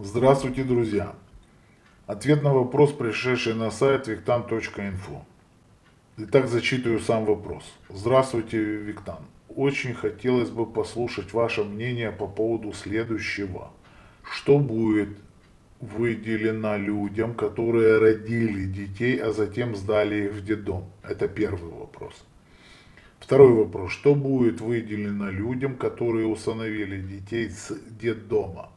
Здравствуйте, друзья! Ответ на вопрос, пришедший на сайт виктан.инфо. Итак, зачитываю сам вопрос. Здравствуйте, Виктан. Очень хотелось бы послушать ваше мнение по поводу следующего. Что будет выделено людям, которые родили детей, а затем сдали их в детдом? Это первый вопрос. Второй вопрос. Что будет выделено людям, которые усыновили детей с детдома?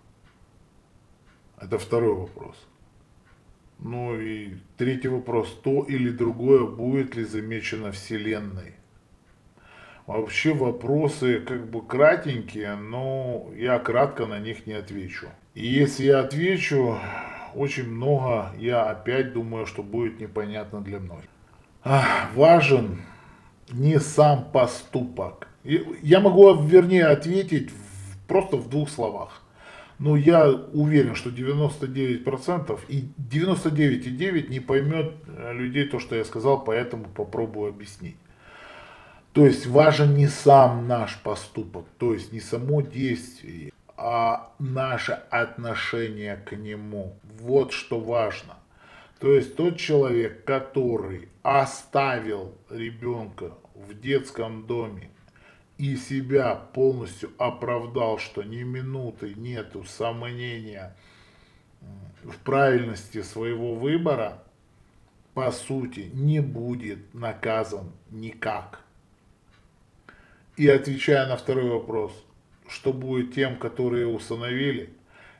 Это второй вопрос. Ну и третий вопрос. То или другое будет ли замечено Вселенной? Вообще вопросы как бы кратенькие, но я кратко на них не отвечу. И если я отвечу, очень много, я опять думаю, что будет непонятно для многих. А, важен не сам поступок. Я могу, вернее, ответить в, просто в двух словах. Но я уверен, что 99% и 99,9 не поймет э, людей то, что я сказал, поэтому попробую объяснить. То есть важен не сам наш поступок, то есть не само действие, а наше отношение к нему. Вот что важно. То есть тот человек, который оставил ребенка в детском доме и себя полностью оправдал, что ни минуты нету сомнения в правильности своего выбора, по сути, не будет наказан никак. И отвечая на второй вопрос, что будет тем, которые усыновили,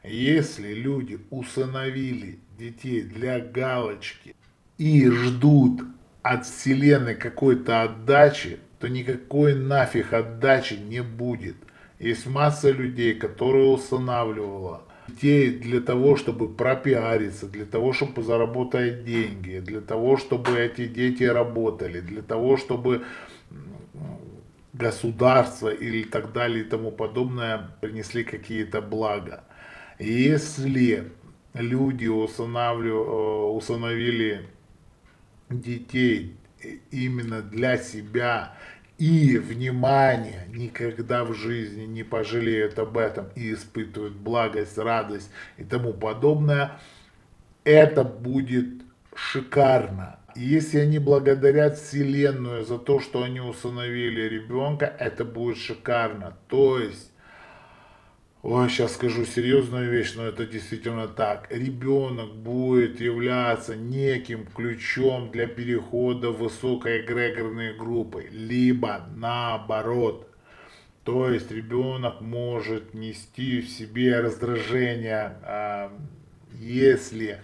если люди усыновили детей для галочки и ждут от Вселенной какой-то отдачи, то никакой нафиг отдачи не будет. Есть масса людей, которые устанавливала детей для того, чтобы пропиариться, для того, чтобы заработать деньги, для того, чтобы эти дети работали, для того, чтобы государство или так далее и тому подобное принесли какие-то блага. Если люди устанавливали детей именно для себя и, внимание, никогда в жизни не пожалеют об этом и испытывают благость, радость и тому подобное, это будет шикарно. Если они благодарят Вселенную за то, что они усыновили ребенка, это будет шикарно. То есть Ой, сейчас скажу серьезную вещь, но это действительно так. Ребенок будет являться неким ключом для перехода в высокоэгрегорные группы, либо наоборот. То есть ребенок может нести в себе раздражение, а, если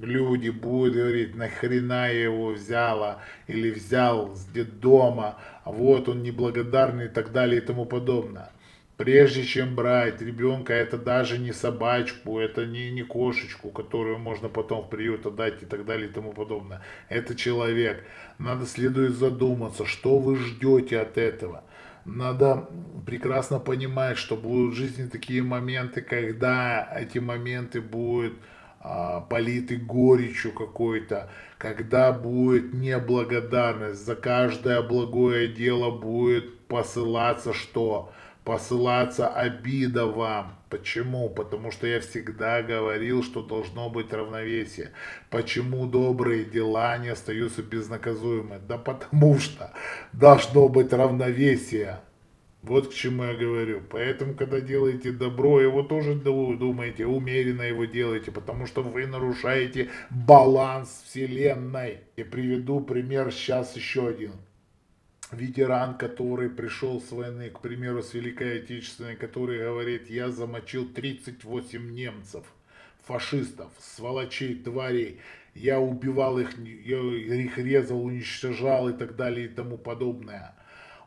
люди будут говорить, нахрена я его взяла или взял с детдома, вот он неблагодарный и так далее и тому подобное. Прежде чем брать ребенка, это даже не собачку, это не, не кошечку, которую можно потом в приют отдать и так далее и тому подобное. Это человек. Надо следует задуматься, что вы ждете от этого. Надо прекрасно понимать, что будут в жизни такие моменты, когда эти моменты будут а, политы горечью какой-то, когда будет неблагодарность, за каждое благое дело будет посылаться что? Посылаться обида вам. Почему? Потому что я всегда говорил, что должно быть равновесие. Почему добрые дела не остаются безнаказуемыми? Да потому что должно быть равновесие. Вот к чему я говорю. Поэтому, когда делаете добро, его тоже думаете, умеренно его делаете, потому что вы нарушаете баланс Вселенной. И приведу пример сейчас еще один ветеран, который пришел с войны, к примеру, с Великой Отечественной, который говорит, я замочил 38 немцев, фашистов, сволочей, тварей, я убивал их, я их резал, уничтожал и так далее и тому подобное.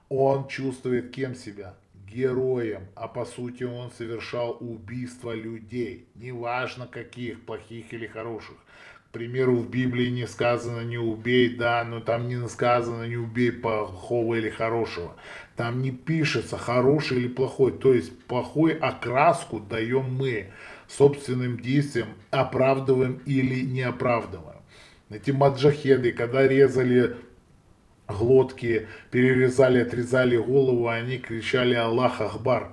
Он чувствует кем себя? Героем, а по сути он совершал убийство людей, неважно каких, плохих или хороших примеру, в Библии не сказано не убей, да, но там не сказано не убей плохого или хорошего. Там не пишется хороший или плохой. То есть плохой окраску даем мы собственным действием, оправдываем или не оправдываем. Эти маджахеды, когда резали глотки, перерезали, отрезали голову, они кричали Аллах Ахбар.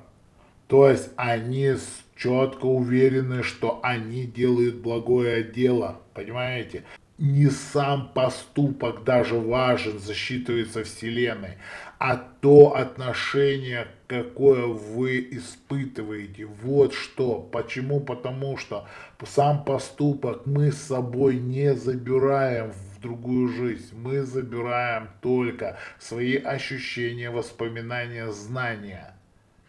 То есть они четко уверены, что они делают благое дело, понимаете? Не сам поступок даже важен, засчитывается Вселенной, а то отношение, какое вы испытываете. Вот что. Почему? Потому что сам поступок мы с собой не забираем в другую жизнь. Мы забираем только свои ощущения, воспоминания, знания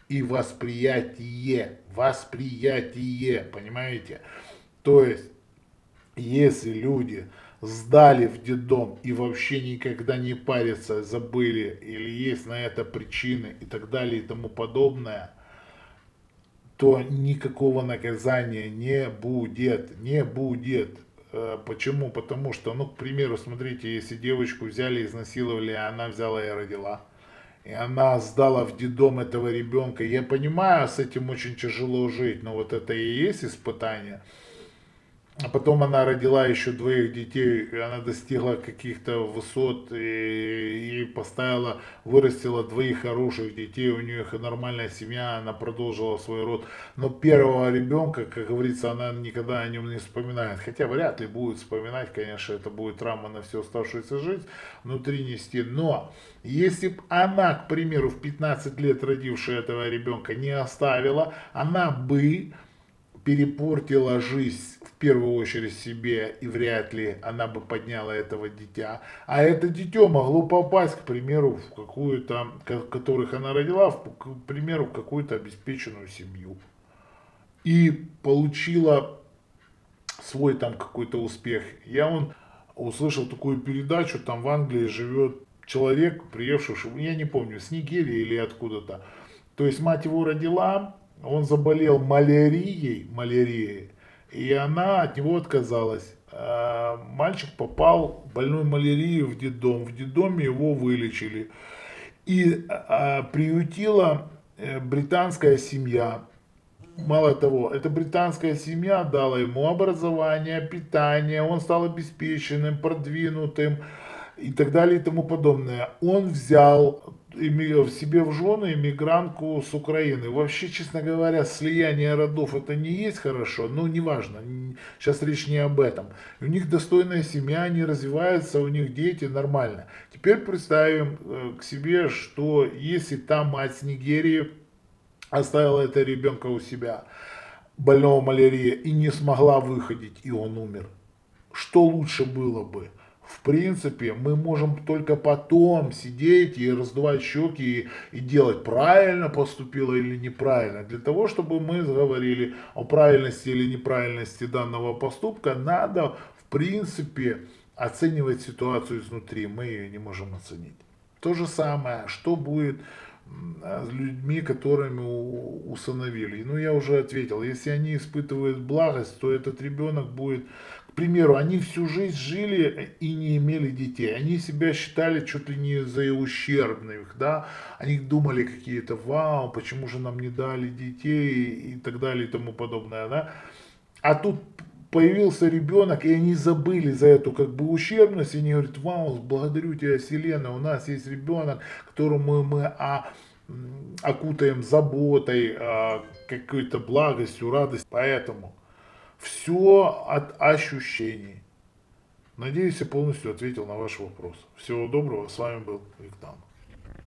и восприятие. Восприятие, понимаете? То есть, если люди сдали в детдом и вообще никогда не парятся, забыли или есть на это причины и так далее и тому подобное, то никакого наказания не будет, не будет. Э, почему? Потому что, ну, к примеру, смотрите, если девочку взяли, изнасиловали, а она взяла и родила, и она сдала в детдом этого ребенка, я понимаю, с этим очень тяжело жить, но вот это и есть испытание – а потом она родила еще двоих детей, она достигла каких-то высот и, и поставила, вырастила двоих хороших детей, у нее нормальная семья, она продолжила свой род. Но первого ребенка, как говорится, она никогда о нем не вспоминает. Хотя вряд ли будет вспоминать, конечно, это будет травма на всю оставшуюся жизнь внутри нести. Но если бы она, к примеру, в 15 лет родившая этого ребенка не оставила, она бы перепортила жизнь в первую очередь себе, и вряд ли она бы подняла этого дитя. А это дитё могло попасть, к примеру, в какую-то, которых она родила, в, к примеру, в какую-то обеспеченную семью. И получила свой там какой-то успех. Я он услышал такую передачу, там в Англии живет человек, приехавший, я не помню, с Нигерии или откуда-то. То есть мать его родила, он заболел малярией, малярией, и она от него отказалась. А мальчик попал больной малярией в детдом. В детдоме его вылечили. И а, приютила э, британская семья. Мало того, эта британская семья дала ему образование, питание, он стал обеспеченным, продвинутым и так далее и тому подобное. Он взял в себе в жены иммигрантку с Украины. Вообще, честно говоря, слияние родов это не есть хорошо, но неважно, сейчас речь не об этом. У них достойная семья, они развиваются, у них дети нормально. Теперь представим э, к себе, что если та мать с Нигерии оставила этого ребенка у себя, больного малярией, и не смогла выходить, и он умер, что лучше было бы? В принципе, мы можем только потом сидеть и раздувать щеки и, и делать, правильно поступила или неправильно. Для того, чтобы мы говорили о правильности или неправильности данного поступка, надо, в принципе, оценивать ситуацию изнутри. Мы ее не можем оценить. То же самое, что будет с людьми, которыми усыновили. Ну, я уже ответил, если они испытывают благость, то этот ребенок будет примеру, они всю жизнь жили и не имели детей. Они себя считали чуть ли не за ущербных, да. Они думали какие-то, вау, почему же нам не дали детей и так далее и тому подобное, да. А тут появился ребенок, и они забыли за эту как бы ущербность, и они говорят, вау, благодарю тебя, Вселенная, у нас есть ребенок, которому мы а, окутаем заботой, а, какой-то благостью, радостью. Поэтому все от ощущений. Надеюсь, я полностью ответил на ваш вопрос. Всего доброго. С вами был Виктор.